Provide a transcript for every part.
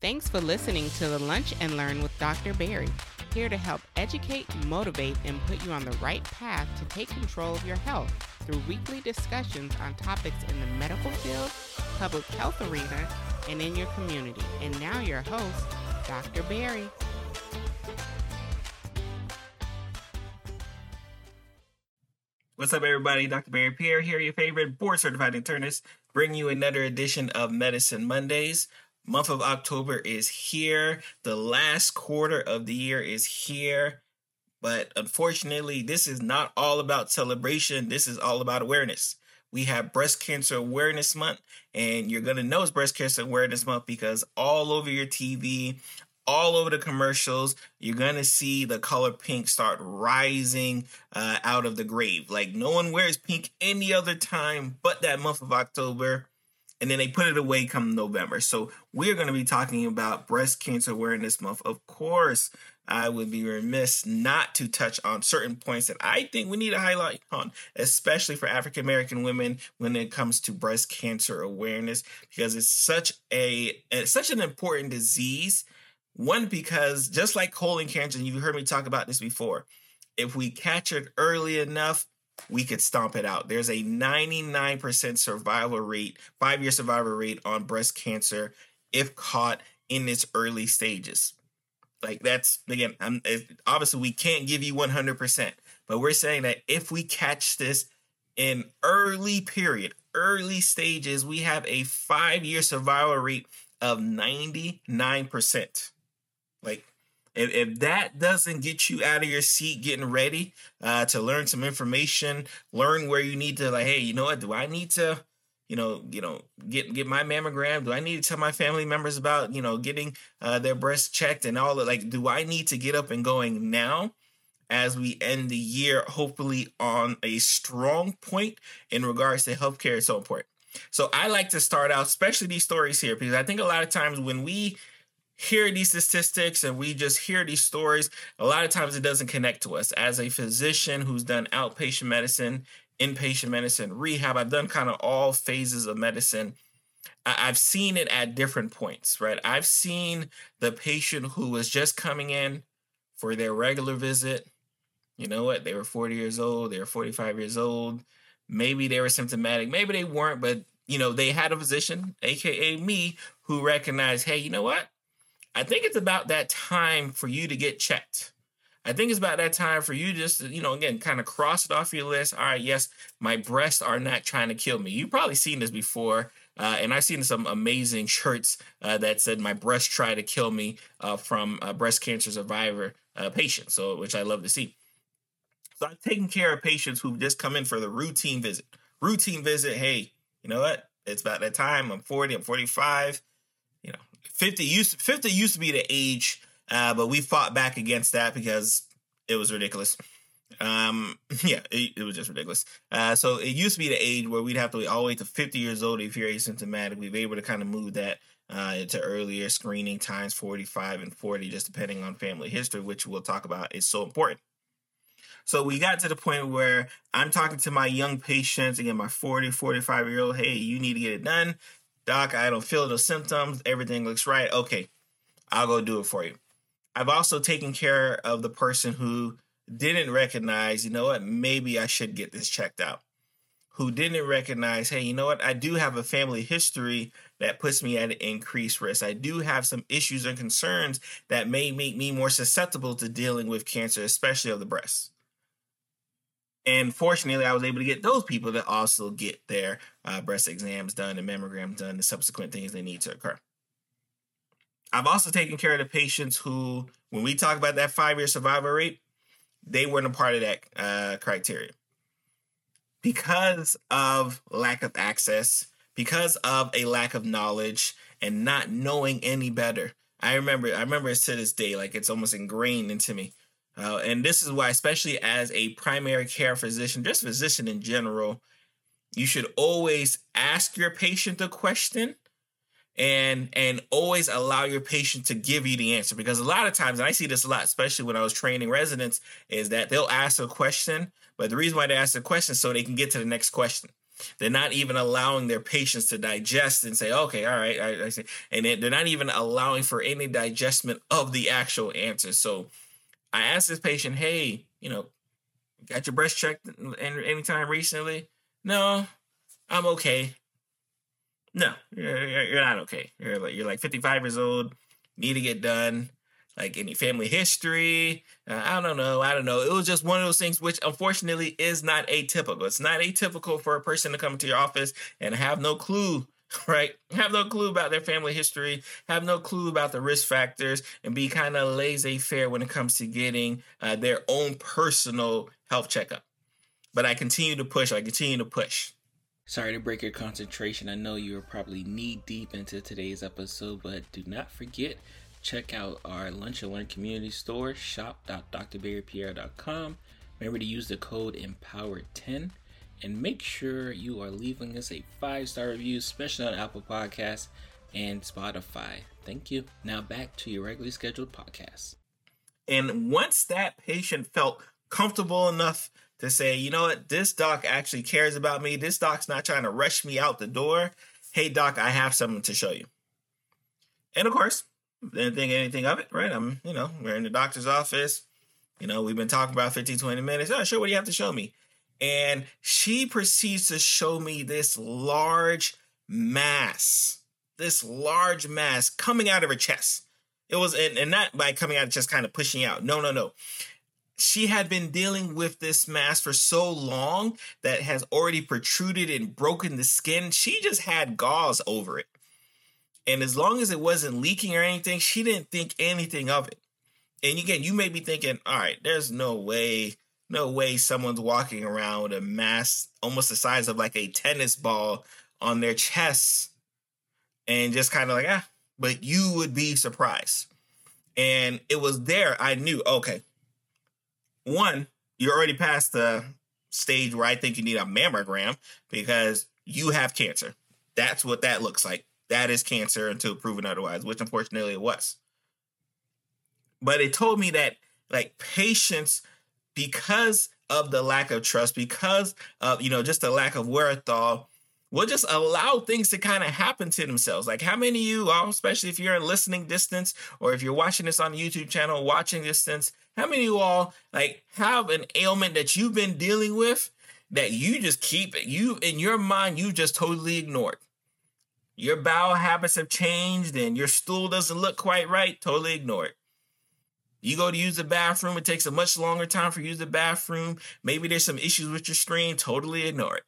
Thanks for listening to the Lunch and Learn with Dr. Berry, here to help educate, motivate, and put you on the right path to take control of your health through weekly discussions on topics in the medical field, public health arena, and in your community. And now, your host, Dr. Berry. What's up, everybody? Dr. Berry Pierre here, your favorite board certified internist, bringing you another edition of Medicine Mondays. Month of October is here. The last quarter of the year is here. But unfortunately, this is not all about celebration. This is all about awareness. We have Breast Cancer Awareness Month, and you're going to know it's Breast Cancer Awareness Month because all over your TV, all over the commercials, you're to see the color pink start rising uh, out of the grave. Like no one wears pink any other time but that month of October and then they put it away come November. So we're going to be talking about Breast Cancer Awareness Month. Of course, I would be remiss not to touch on certain points that I think we need to highlight on, especially for African American women when it comes to breast cancer awareness, because it's such a it's such an important disease. One, because just like colon cancer, and you've heard me talk about this before, if we catch it early enough, we could stomp it out. There's a 99% survival rate, five year survival rate on breast cancer if caught in its early stages. Like that's again, I'm, obviously we can't give you 100%, but we're saying that if we catch this in early period, early stages, we have a five year survival rate of 99%. Like if, if that doesn't get you out of your seat getting ready uh, to learn some information learn where you need to like hey you know what? Do i need to you know you know get get my mammogram? Do i need to tell my family members about you know getting uh, their breasts checked and all that like do i need to get up and going now as we end the year hopefully on a strong point in regards to healthcare is so important. So i like to start out especially these stories here because i think a lot of times when we hear these statistics and we just hear these stories, a lot of times it doesn't connect to us. As a physician who's done outpatient medicine, inpatient medicine, rehab, I've done kind of all phases of medicine. I've seen it at different points, right? I've seen the patient who was just coming in for their regular visit. You know what? They were 40 years old, they were 45 years old. Maybe they were symptomatic, maybe they weren't, but you know, they had a physician, aka me, who recognized, hey, you know what? I think it's about that time for you to get checked. I think it's about that time for you just you know, again, kind of cross it off your list. All right, yes, my breasts are not trying to kill me. You've probably seen this before. Uh, and I've seen some amazing shirts uh, that said "My breast try to kill me" uh, from a breast cancer survivor uh, patient. So, which I love to see. So, I'm taking care of patients who've just come in for the routine visit. Routine visit. Hey, you know what? It's about that time. I'm 40. I'm 45. 50 used 50 used to be the age, uh, but we fought back against that because it was ridiculous. Um, yeah, it, it was just ridiculous. Uh, so it used to be the age where we'd have to wait all the way to 50 years old if you're asymptomatic. We've able to kind of move that uh, to earlier screening times 45 and 40, just depending on family history, which we'll talk about is so important. So we got to the point where I'm talking to my young patients, again, my 40, 45 year old, hey, you need to get it done. Doc, I don't feel the symptoms. Everything looks right. Okay, I'll go do it for you. I've also taken care of the person who didn't recognize, you know what, maybe I should get this checked out. Who didn't recognize, hey, you know what, I do have a family history that puts me at an increased risk. I do have some issues and concerns that may make me more susceptible to dealing with cancer, especially of the breast. And fortunately, I was able to get those people to also get their uh, breast exams done and mammograms done, the subsequent things they need to occur. I've also taken care of the patients who, when we talk about that five year survival rate, they weren't a part of that uh, criteria. Because of lack of access, because of a lack of knowledge and not knowing any better. I remember, I remember it to this day, like it's almost ingrained into me. Uh, and this is why, especially as a primary care physician, just physician in general, you should always ask your patient a question and and always allow your patient to give you the answer because a lot of times and i see this a lot especially when i was training residents is that they'll ask a question but the reason why they ask a question so they can get to the next question They're not even allowing their patients to digest and say, okay, all right, I, I see. And they're not even allowing for any digestment of the actual answer. So I asked this patient, hey, you know, got your breast checked anytime recently? No, I'm okay. No, you're, not okay. You're like, you're like 55 years old, need to get done like any family history. Uh, I don't know. I don't know. It was just one of those things which unfortunately is not atypical. It's not atypical for a person to come to your office and have no clue, right? Have no clue about their family history, have no clue about the risk factors, and be kind of laissez faire when it comes to getting uh, their own personal health checkup. But I continue to push. I continue to push. Sorry to break your concentration. I know you're probably knee deep into today's episode, but do not forget check out our Lunch and Learn community store, shop.drberrypierre.com. Remember to use the code EMPOWER10 and make sure you are leaving us a five star review, especially on Apple Podcasts and Spotify. Thank you. Now back to your regularly scheduled podcast. And once that patient felt comfortable enough to say, you know what, this doc actually cares about me, this doc's not trying to rush me out the door. Hey, doc, I have something to show you. And of course, didn't think anything of it, right? I'm, you know, we're in the doctor's office. You know, we've been talking about 15, 20 minutes. Oh, sure, what do you have to show me? And she proceeds to show me this large mass, this large mass coming out of her chest. It was, and, not by coming out, just kind of pushing out. No, no, no. She had been dealing with this mass for so long that has already protruded and broken the skin. She just had gauze over it. And as long as it wasn't leaking or anything, she didn't think anything of it. And again, you may be thinking, all right, there's no way, no way someone's walking around with a mass almost the size of like a tennis ball on their chest and just kind of like, ah, but you would be surprised. And it was there, I knew, okay, one, you're already past the stage where I think you need a mammogram because you have cancer. That's what that looks like that is cancer until proven otherwise, which unfortunately it was. But it told me that like patients, because of the lack of trust, because of you know just the lack of wherewithal, will just allow things to kind of happen to themselves. Like how many of you, all, especially if you're in listening distance or if you're watching this on the YouTube channel, watching distance, how many of you all like have an ailment that you've been dealing with that you just keep it, you in your mind you just totally ignored? your bowel habits have changed and your stool doesn't look quite right, totally ignore it. You go to use the bathroom, it takes a much longer time for you to use the bathroom. Maybe there's some issues with your screen, totally ignore it.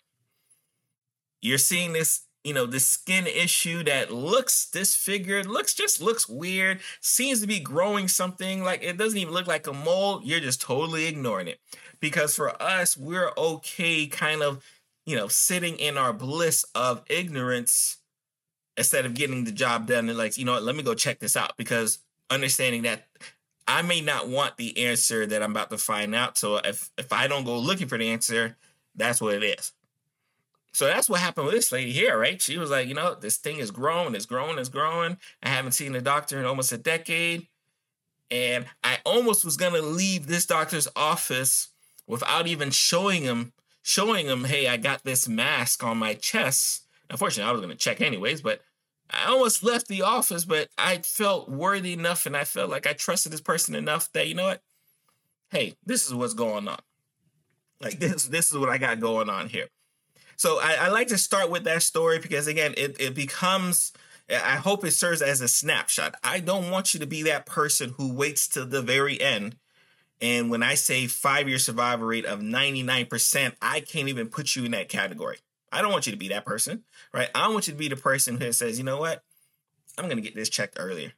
You're seeing this, you know, this skin issue that looks disfigured, looks just looks weird, seems to be growing something like it doesn't even look like a mole. You're just totally ignoring it. Because for us, we're okay kind of, you know, sitting in our bliss of ignorance instead of getting the job done and like, you know what, let me go check this out because understanding that I may not want the answer that I'm about to find out. So if if I don't go looking for the answer, that's what it is. So that's what happened with this lady here, right? She was like, you know, this thing is growing, it's growing, it's growing. I haven't seen a doctor in almost a decade. And I almost was gonna leave this doctor's office without even showing him, showing him, hey, I got this mask on my chest. Unfortunately, I was gonna check anyways, but I almost left the office, but I felt worthy enough and I felt like I trusted this person enough that you know what? Hey, this is what's going on. Like this, this is what I got going on here. So I, I like to start with that story because again, it, it becomes I hope it serves as a snapshot. I don't want you to be that person who waits till the very end. And when I say five year survival rate of 99%, I can't even put you in that category. I don't want you to be that person, right? I want you to be the person who says, you know what? I'm going to get this checked earlier.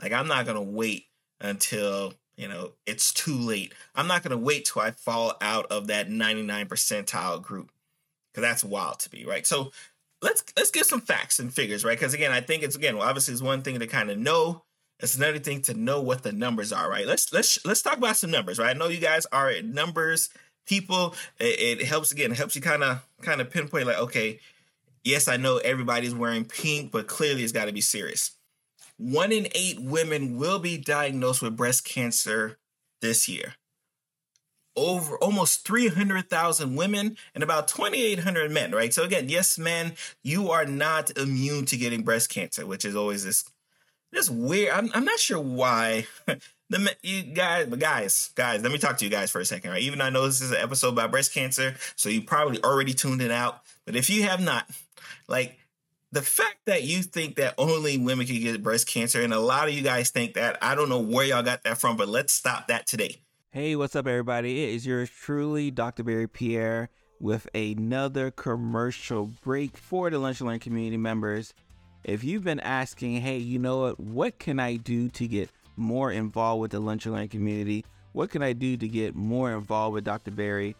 Like, I'm not going to wait until, you know, it's too late. I'm not going to wait till I fall out of that 99 percentile group because that's wild to be, right? So let's let's get some facts and figures, right? Because again, I think it's again, well, obviously, it's one thing to kind of know. It's another thing to know what the numbers are, right? Let's let's let's talk about some numbers, right? I know you guys are numbers people it, it helps again it helps you kind of kind of pinpoint like okay yes i know everybody's wearing pink but clearly it's got to be serious one in eight women will be diagnosed with breast cancer this year over almost 300,000 women and about 2,800 men, right? So again, yes, men, you are not immune to getting breast cancer, which is always this this weird. I'm, I'm not sure why. the you guys, guys, guys, let me talk to you guys for a second, right? Even though I know this is an episode about breast cancer, so you probably already tuned it out. But if you have not, like the fact that you think that only women can get breast cancer, and a lot of you guys think that, I don't know where y'all got that from, but let's stop that today. Hey, what's up, everybody? It is yours truly, Dr. Berry Pierre, with another commercial break for the Lunch and Learn community members. If you've been asking, hey, you know what? What can I do to get more involved with the Lunch and Learn community? What can I do to get more involved with Dr. Berry?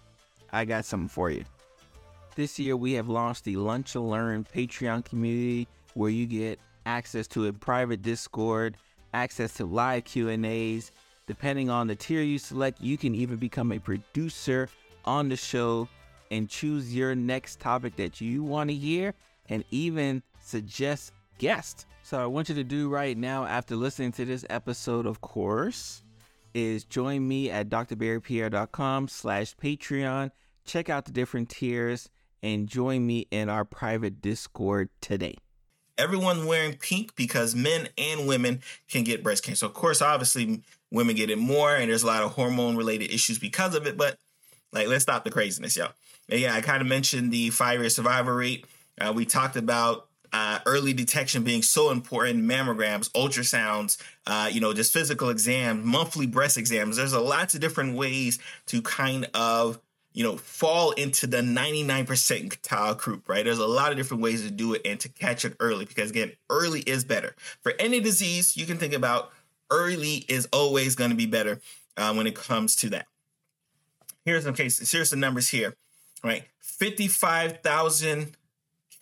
I got something for you. This year, we have launched the Lunch and Learn Patreon community, where you get access to a private Discord, access to live Q and A's Depending on the tier you select, you can even become a producer on the show and choose your next topic that you want to hear and even suggest guests. So I want you to do right now after listening to this episode, of course, is join me at drberrypierre.com slash Patreon. Check out the different tiers and join me in our private Discord today everyone wearing pink because men and women can get breast cancer. Of course, obviously, women get it more, and there's a lot of hormone related issues because of it. But like, let's stop the craziness, y'all. And yeah, I kind of mentioned the five year survival rate. Uh, we talked about uh, early detection being so important mammograms ultrasounds uh, you know just physical exams monthly breast exams there's a lots of different ways to kind of you know, fall into the 99% tile group, right? There's a lot of different ways to do it and to catch it early because, again, early is better. For any disease, you can think about early is always going to be better uh, when it comes to that. Here's some cases. Here's the numbers here, right? 55,000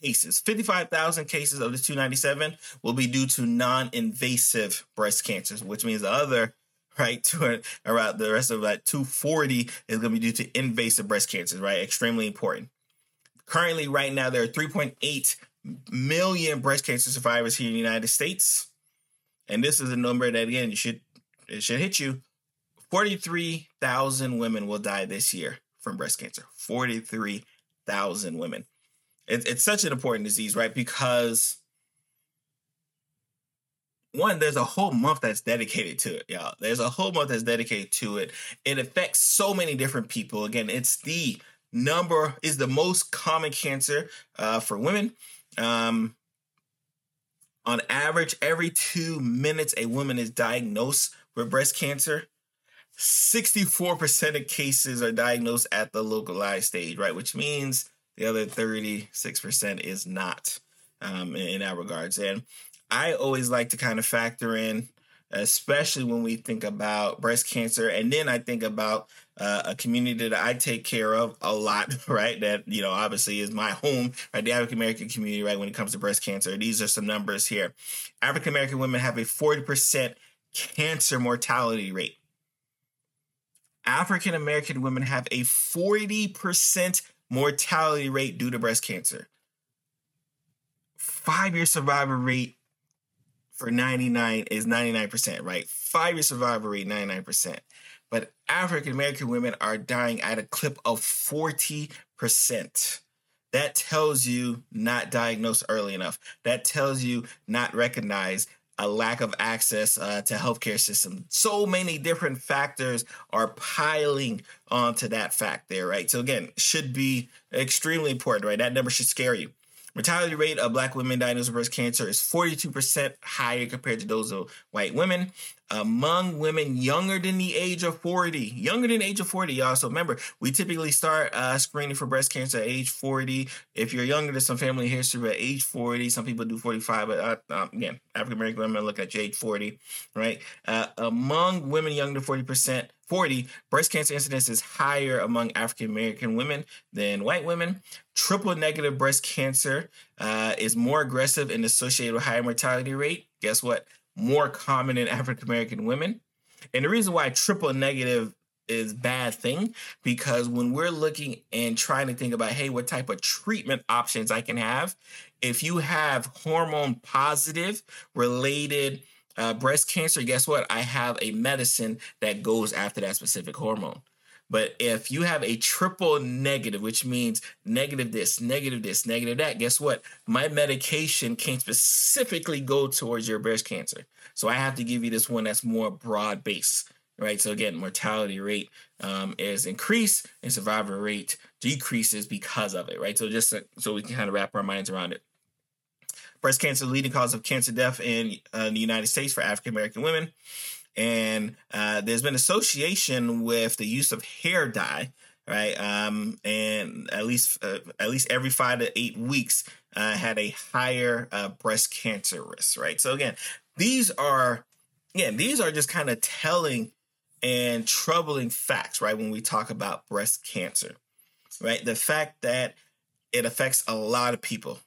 cases. 55,000 cases of the 297 will be due to non invasive breast cancers, which means the other right? To around the rest of that 240 is going to be due to invasive breast cancers, right? Extremely important. Currently, right now, there are 3.8 million breast cancer survivors here in the United States, and this is a number that again you should it should hit you. 43,000 women will die this year from breast cancer. 43,000 women. It, it's such an important disease, right? Because one, there's a whole month that's dedicated to it, y'all. There's a whole month that's dedicated to it. It affects so many different people. Again, it's the number is the most common cancer uh, for women. Um, on average, every two minutes, a woman is diagnosed with breast cancer. 64% of cases are diagnosed at the localized stage, right? Which means the other 36% is not um, in, in that regards. And I always like to kind of factor in, especially when we think about breast cancer. And then I think about uh, a community that I take care of a lot, right? That, you know, obviously is my home, right? The African American community, right? When it comes to breast cancer. These are some numbers here. African American women have a 40% cancer mortality rate. African American women have a 40% mortality rate due to breast cancer. Five year survival rate for 99 is 99%, right? Five year survival rate, 99%. But African American women are dying at a clip of 40%. That tells you not diagnosed early enough. That tells you not recognized a lack of access uh, to healthcare system. So many different factors are piling onto that fact there, right? So again, should be extremely important, right? That number should scare you. Mortality rate of black women diagnosed with breast cancer is 42% higher compared to those of white women. Among women younger than the age of 40, younger than the age of 40, y'all. So remember, we typically start uh, screening for breast cancer at age 40. If you're younger, there's some family history at age 40. Some people do 45, but uh, um, again, African American women look at age 40, right? Uh, among women younger than 40%, 40, breast cancer incidence is higher among African American women than white women. Triple negative breast cancer uh, is more aggressive and associated with higher mortality rate. Guess what? More common in African American women. And the reason why triple negative is bad thing because when we're looking and trying to think about hey what type of treatment options i can have if you have hormone positive related uh, breast cancer, guess what? I have a medicine that goes after that specific hormone. But if you have a triple negative, which means negative this, negative this, negative that, guess what? My medication can't specifically go towards your breast cancer. So I have to give you this one that's more broad based, right? So again, mortality rate um, is increased and survival rate decreases because of it, right? So just so we can kind of wrap our minds around it. Breast cancer, leading cause of cancer death in uh, the United States for African American women. And uh, there's been association with the use of hair dye right? Um, and at least uh, at least every five to eight weeks uh, had a higher uh, breast cancer risk right? So again these are again these are just kind of telling and troubling facts right when we talk about breast cancer right? The fact that it affects a lot of people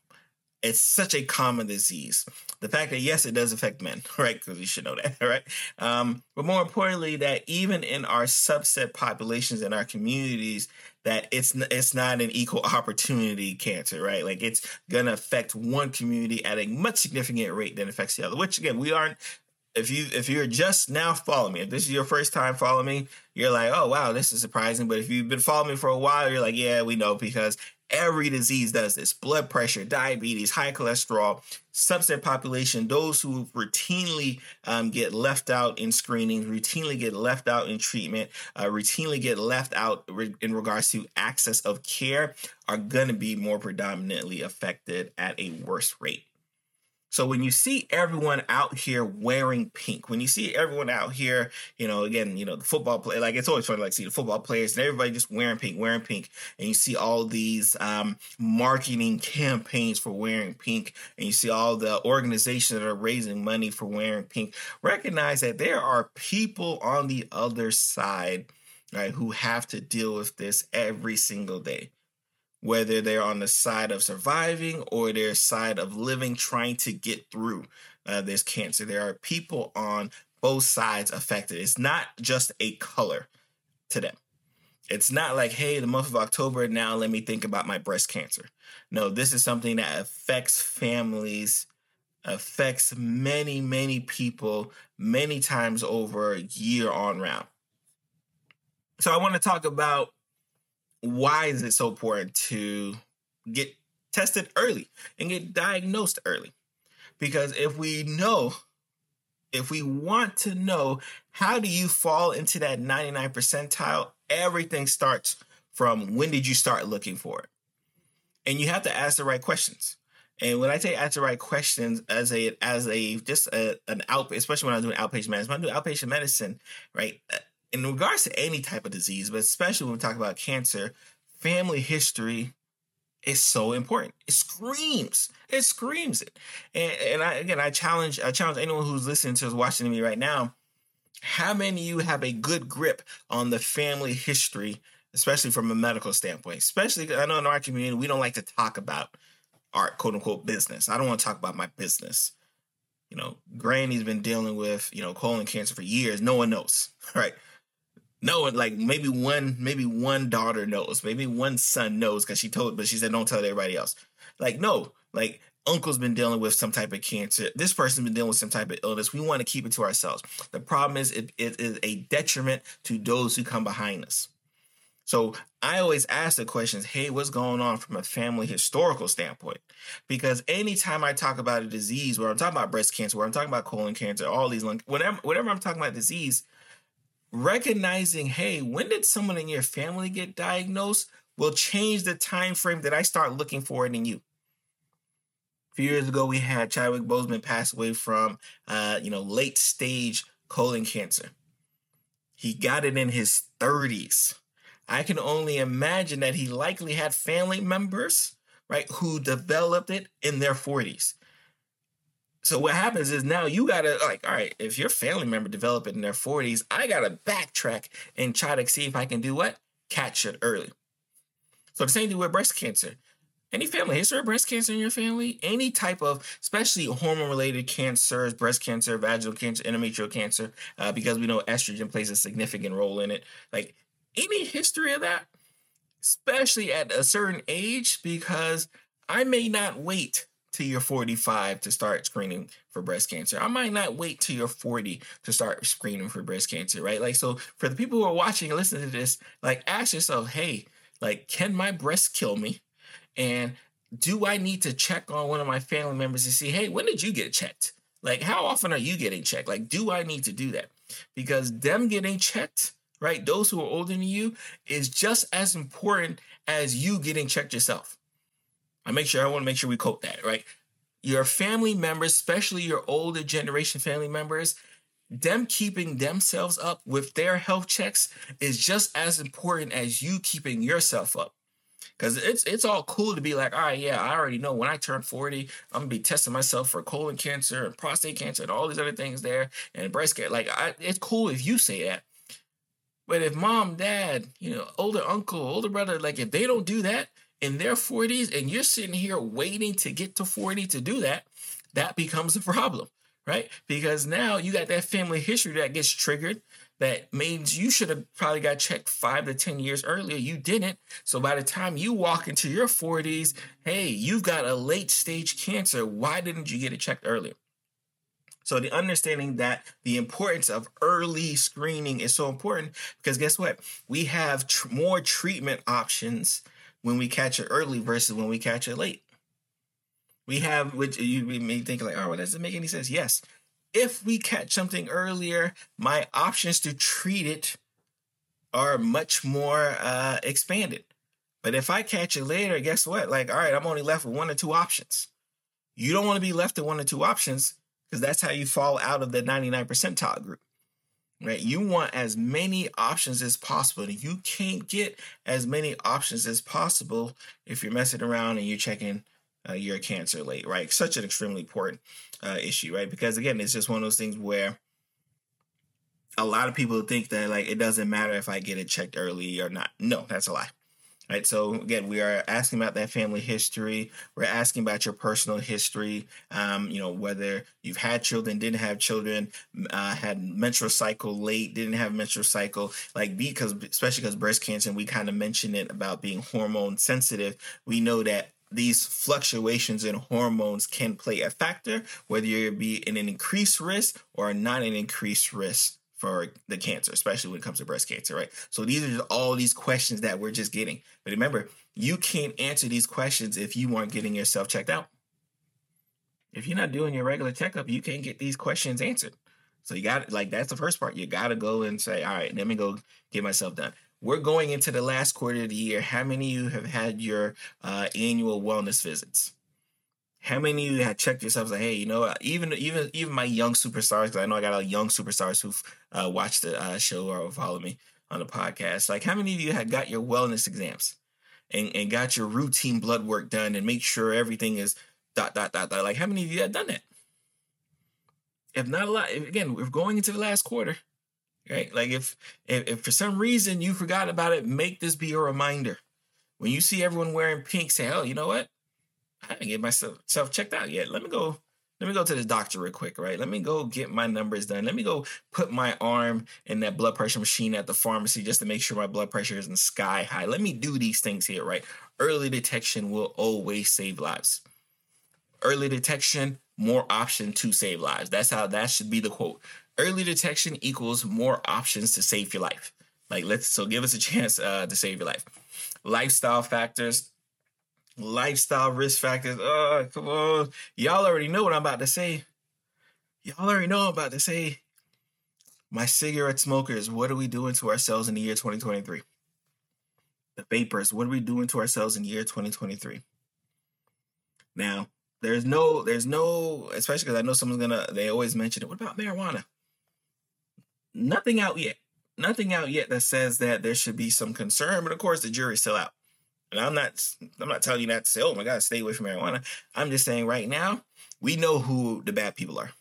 it's such a common disease. The fact that yes, it does affect men, right? Because you should know that, right? Um, but more importantly, that even in our subset populations in our communities, that it's it's not an equal opportunity cancer, right? Like it's gonna affect one community at a much significant rate than affects the other. Which again, we aren't. If you if you're just now following me, if this is your first time following me, you're like, oh wow, this is surprising. But if you've been following me for a while, you're like, yeah, we know because Every disease does this blood pressure, diabetes, high cholesterol, subset population, those who routinely um, get left out in screenings, routinely get left out in treatment, uh, routinely get left out re- in regards to access of care are going to be more predominantly affected at a worse rate. So when you see everyone out here wearing pink, when you see everyone out here, you know, again, you know, the football play, like it's always fun to like see the football players and everybody just wearing pink, wearing pink, and you see all these um, marketing campaigns for wearing pink, and you see all the organizations that are raising money for wearing pink. Recognize that there are people on the other side, right, who have to deal with this every single day whether they're on the side of surviving or their side of living, trying to get through uh, this cancer. There are people on both sides affected. It's not just a color to them. It's not like, hey, the month of October, now let me think about my breast cancer. No, this is something that affects families, affects many, many people many times over a year on round. So I want to talk about why is it so important to get tested early and get diagnosed early? Because if we know, if we want to know how do you fall into that 99 percentile, everything starts from when did you start looking for it? And you have to ask the right questions. And when I say ask the right questions as a as a just a, an out, especially when I'm doing outpatient medicine, when I'm doing outpatient medicine, right? In regards to any type of disease, but especially when we talk about cancer, family history is so important. It screams. It screams it. And, and I again I challenge I challenge anyone who's listening to us watching me right now. How many of you have a good grip on the family history, especially from a medical standpoint? Especially I know in our community we don't like to talk about our quote unquote business. I don't want to talk about my business. You know, Granny's been dealing with, you know, colon cancer for years. No one knows, right? No like maybe one maybe one daughter knows maybe one son knows because she told but she said don't tell everybody else. Like no like uncle's been dealing with some type of cancer. This person's been dealing with some type of illness. We want to keep it to ourselves. The problem is it, it is a detriment to those who come behind us. So I always ask the questions, hey, what's going on from a family historical standpoint? Because anytime I talk about a disease, where I'm talking about breast cancer, where I'm talking about colon cancer, all these lung, whenever, whenever I'm talking about disease, recognizing, hey, when did someone in your family get diagnosed will change the time frame that I start looking for it in you. A few years ago, we had Chadwick Boseman pass away from, uh, you know, late stage colon cancer. He got it in his 30s. I can only imagine that he likely had family members, right, who developed it in their 40s. So what happens is now you gotta like, all right, if your family member develop it in their 40s, I gotta backtrack and try to see if I can do what? Catch it early. So the same thing with breast cancer. Any family history of breast cancer in your family? Any type of, especially hormone-related cancers, breast cancer, vaginal cancer, endometrial cancer, uh, because we know estrogen plays a significant role in it. Like any history of that, especially at a certain age, because I may not wait till you're 45 to start screening for breast cancer. I might not wait till you're 40 to start screening for breast cancer, right? Like, so for the people who are watching and listening to this, like, ask yourself, hey, like, can my breast kill me? And do I need to check on one of my family members to see, hey, when did you get checked? Like, how often are you getting checked? Like, do I need to do that? Because them getting checked, right? Those who are older than you is just as important as you getting checked yourself. I make sure I want to make sure we quote that, right? Your family members, especially your older generation family members, them keeping themselves up with their health checks is just as important as you keeping yourself up. Cause it's it's all cool to be like, all right, yeah, I already know when I turn 40, I'm gonna be testing myself for colon cancer and prostate cancer and all these other things there and breast cancer. Like I, it's cool if you say that. But if mom, dad, you know, older uncle, older brother, like if they don't do that in their 40s and you're sitting here waiting to get to 40 to do that, that becomes a problem, right? Because now you got that family history that gets triggered that means you should have probably got checked five to 10 years earlier. You didn't. So by the time you walk into your 40s, hey, you've got a late stage cancer. Why didn't you get it checked earlier? So the understanding that the importance of early screening is so important because guess what? We have tr- more treatment options when we catch it early versus when we catch it late. We have, which you may think like, oh, well, does it make any sense? Yes, if we catch something earlier, my options to treat it are much more uh, expanded. But if I catch it later, guess what? Like, all right, I'm only left with one or two options. You don't want to be left with one or two options because that's how you fall out of the 99 percentile group. Right? You want as many options as possible. You can't get as many options as possible if you're messing around and you're checking uh, your cancer late, right? Such an extremely important uh, issue, right? Because again, it's just one of those things where a lot of people think that like it doesn't matter if I get it checked early or not. No, that's a lie. Right. So again, we are asking about that family history. We're asking about your personal history. Um, you know, whether you've had children, didn't have children, uh, had menstrual cycle late, didn't have menstrual cycle. Like because especially because breast cancer, we kind of mentioned it about being hormone sensitive. We know that these fluctuations in hormones can play a factor, whether you be in an increased risk or not an increased risk for the cancer, especially when it comes to breast cancer, right? So these are just all these questions that we're just getting. But remember, you can't answer these questions if you aren't getting yourself checked out. If you're not doing your regular checkup, you can't get these questions answered. So you got like that's the first part. You got to go and say, all right, let me go get myself done we're going into the last quarter of the year. How many of you have had your uh, annual wellness visits? How many of you have checked yourselves like, hey, you know, even even even my young superstars, because I know I got a young superstars who've uh, watched the uh, show or follow me on the podcast. Like, how many of you had got your wellness exams and, and got your routine blood work done and make sure everything is dot dot dot dot? Like, how many of you had done that? If not a lot, again, we're going into the last quarter right? Like if, if if for some reason you forgot about it, make this be a reminder. When you see everyone wearing pink, say, "Oh, you know what? I haven't get myself self checked out yet. Let me go. Let me go to the doctor real quick, right? Let me go get my numbers done. Let me go put my arm in that blood pressure machine at the pharmacy just to make sure my blood pressure isn't sky high. Let me do these things here, right? Early detection will always save lives. Early detection, more option to save lives. That's how that should be the quote early detection equals more options to save your life. Like let's so give us a chance uh, to save your life. Lifestyle factors, lifestyle risk factors. Oh, come on. Y'all already know what I'm about to say. Y'all already know I'm about to say. My cigarette smokers, what are we doing to ourselves in the year 2023? The vapors, what are we doing to ourselves in the year 2023? Now, there's no, there's no, especially because I know someone's gonna, they always mention it. What about marijuana? nothing out yet. Nothing out yet that says that there should be some concern, but of course the jury's still out. And I'm not I'm not telling you not to say, oh my God, stay away from marijuana. I'm just saying right now, we know who the bad people are.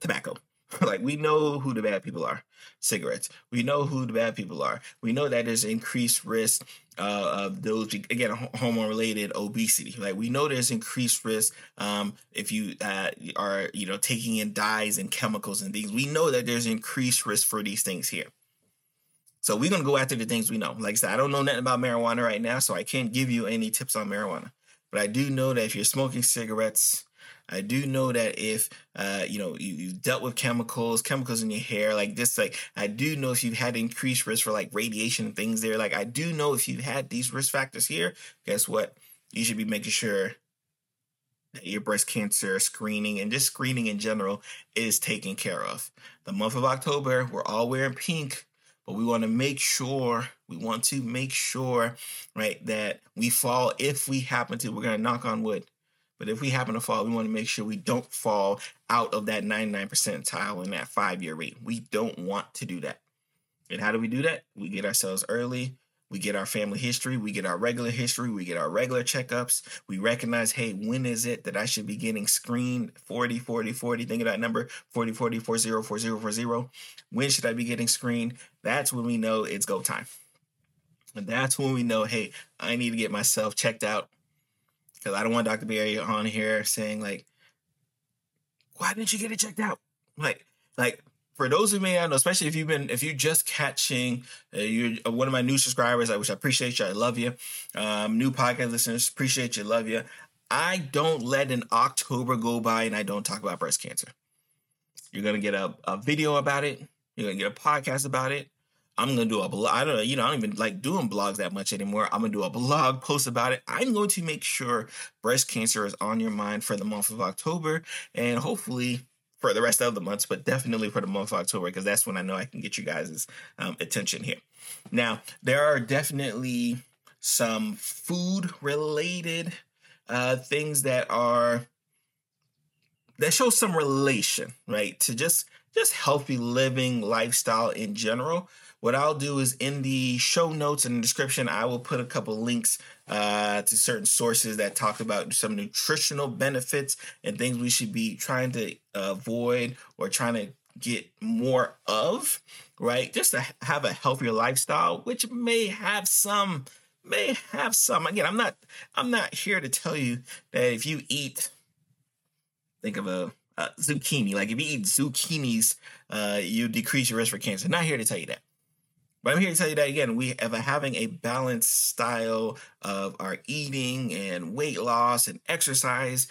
Tobacco. like we know who the bad people are. Cigarettes. We know who the bad people are. We know that there's increased risk uh, of those again hormone related obesity. Like we know there's increased risk um, if you uh, are you know taking in dyes and chemicals and things. We know that there's increased risk for these things here. So we're gonna go after the things we know. Like I said, I don't know nothing about marijuana right now, so I can't give you any tips on marijuana. But I do know that if you're smoking cigarettes, I do know that if uh, you know you, have dealt with chemicals, chemicals in your hair, like this, like I do know if you've had increased risk for like radiation and things there. Like I do know if you've had these risk factors here, guess what? You should be making sure that your breast cancer screening and just screening in general is taken care of. The month of October, we're all wearing pink, but we want to make sure we want to make sure right that we fall if we happen to. We're gonna knock on wood but if we happen to fall, we want to make sure we don't fall out of that 99 percentile in that five year rate. We don't want to do that. And how do we do that? We get ourselves early. We get our family history. We get our regular history. We get our regular checkups. We recognize, hey, when is it that I should be getting screened 40, 40, 40? Think of that number 40, 40, 40, 40, 40. When should I be getting screened? That's when we know it's go time. And that's when we know, hey, I need to get myself checked out because I don't want Dr. Berry on here saying like, "Why didn't you get it checked out?" Like, like for those who may not know, especially if you've been, if you're just catching, uh, you're one of my new subscribers, I wish I appreciate you, I love you. Um, new podcast listeners, appreciate you, love you. I don't let an October go by and I don't talk about breast cancer. You're gonna get a, a video about it. You're gonna get a podcast about it. I'm gonna do a blog. I don't know, you know, I don't even like doing blogs that much anymore. I'm gonna do a blog post about it. I'm going to make sure breast cancer is on your mind for the month of October and hopefully for the rest of the months, but definitely for the month of October, because that's when I know I can get you guys' um, attention here. Now, there are definitely some food related uh, things that are that show some relation, right? To just just healthy living lifestyle in general what I'll do is in the show notes and the description, I will put a couple links uh, to certain sources that talk about some nutritional benefits and things we should be trying to avoid or trying to get more of, right? Just to have a healthier lifestyle, which may have some may have some. Again i'm not i'm not here to tell you that if you eat think of a, zucchini. Like if you eat zucchinis uh, you decrease your risk for cancer. Not here to tell you that but I'm here to tell you that again, we have having a balanced style of our eating and weight loss and exercise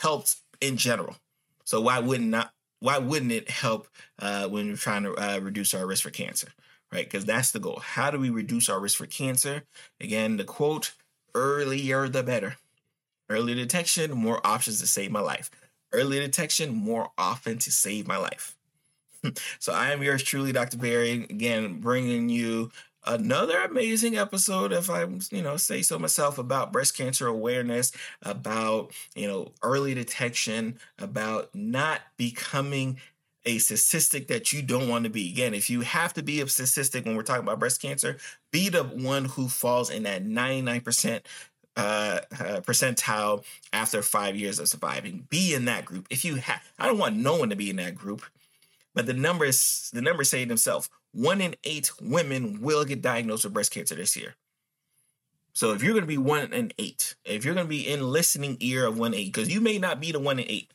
helps in general. So why wouldn't not why wouldn't it help uh, when we're trying to uh, reduce our risk for cancer, right? Because that's the goal. How do we reduce our risk for cancer? Again, the quote: "Earlier the better." Early detection, more options to save my life. Early detection, more often to save my life so I am yours truly, Dr. Berry, again, bringing you another amazing episode if i you know say so myself about breast cancer awareness about you know early detection about not becoming a statistic that you don't want to be. Again if you have to be a statistic when we're talking about breast cancer be the one who falls in that 99% uh, uh, percentile after five years of surviving. Be in that group. If you have i don't want no one to be in that group but the numbers, the numbers say themselves, one in eight women will get diagnosed with breast cancer this year. So if you're going to be one in eight, if you're going to be in listening ear of one eight, because you may not be the one in eight,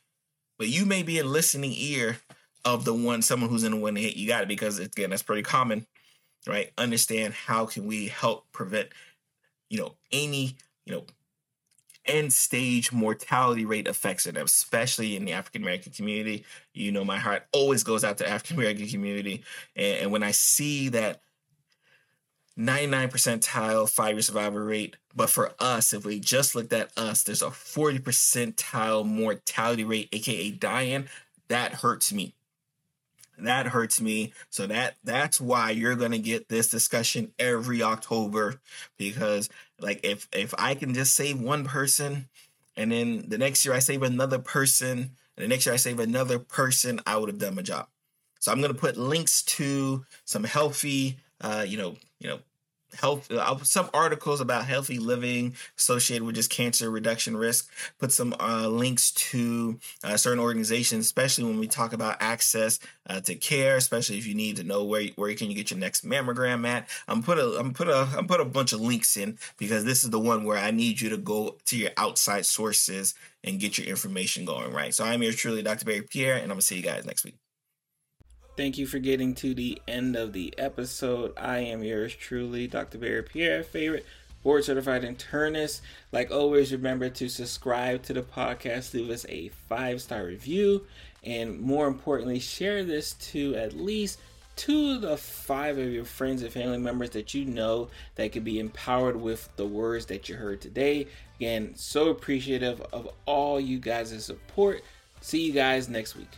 but you may be in listening ear of the one someone who's in the one in eight. You got it because again that's pretty common, right? Understand how can we help prevent, you know, any you know end stage mortality rate affects them, especially in the African American community. You know, my heart always goes out to African American community, and, and when I see that 99 percentile five year survival rate, but for us, if we just looked at us, there's a 40 percentile mortality rate, aka dying. That hurts me that hurts me. So that that's why you're going to get this discussion every october because like if if i can just save one person and then the next year i save another person and the next year i save another person i would have done my job. So i'm going to put links to some healthy uh you know you know health uh, some articles about healthy living associated with just cancer reduction risk put some uh, links to uh, certain organizations especially when we talk about access uh, to care especially if you need to know where where can you get your next mammogram at. I'm put a i'm put a i'm put a bunch of links in because this is the one where i need you to go to your outside sources and get your information going right. So i'm here truly dr berry pierre and i'm gonna see you guys next week Thank you for getting to the end of the episode. I am yours truly, Dr. Berry Pierre, favorite board certified internist. Like always, remember to subscribe to the podcast, leave us a five star review, and more importantly, share this to at least two of the five of your friends and family members that you know that could be empowered with the words that you heard today. Again, so appreciative of all you guys' support. See you guys next week.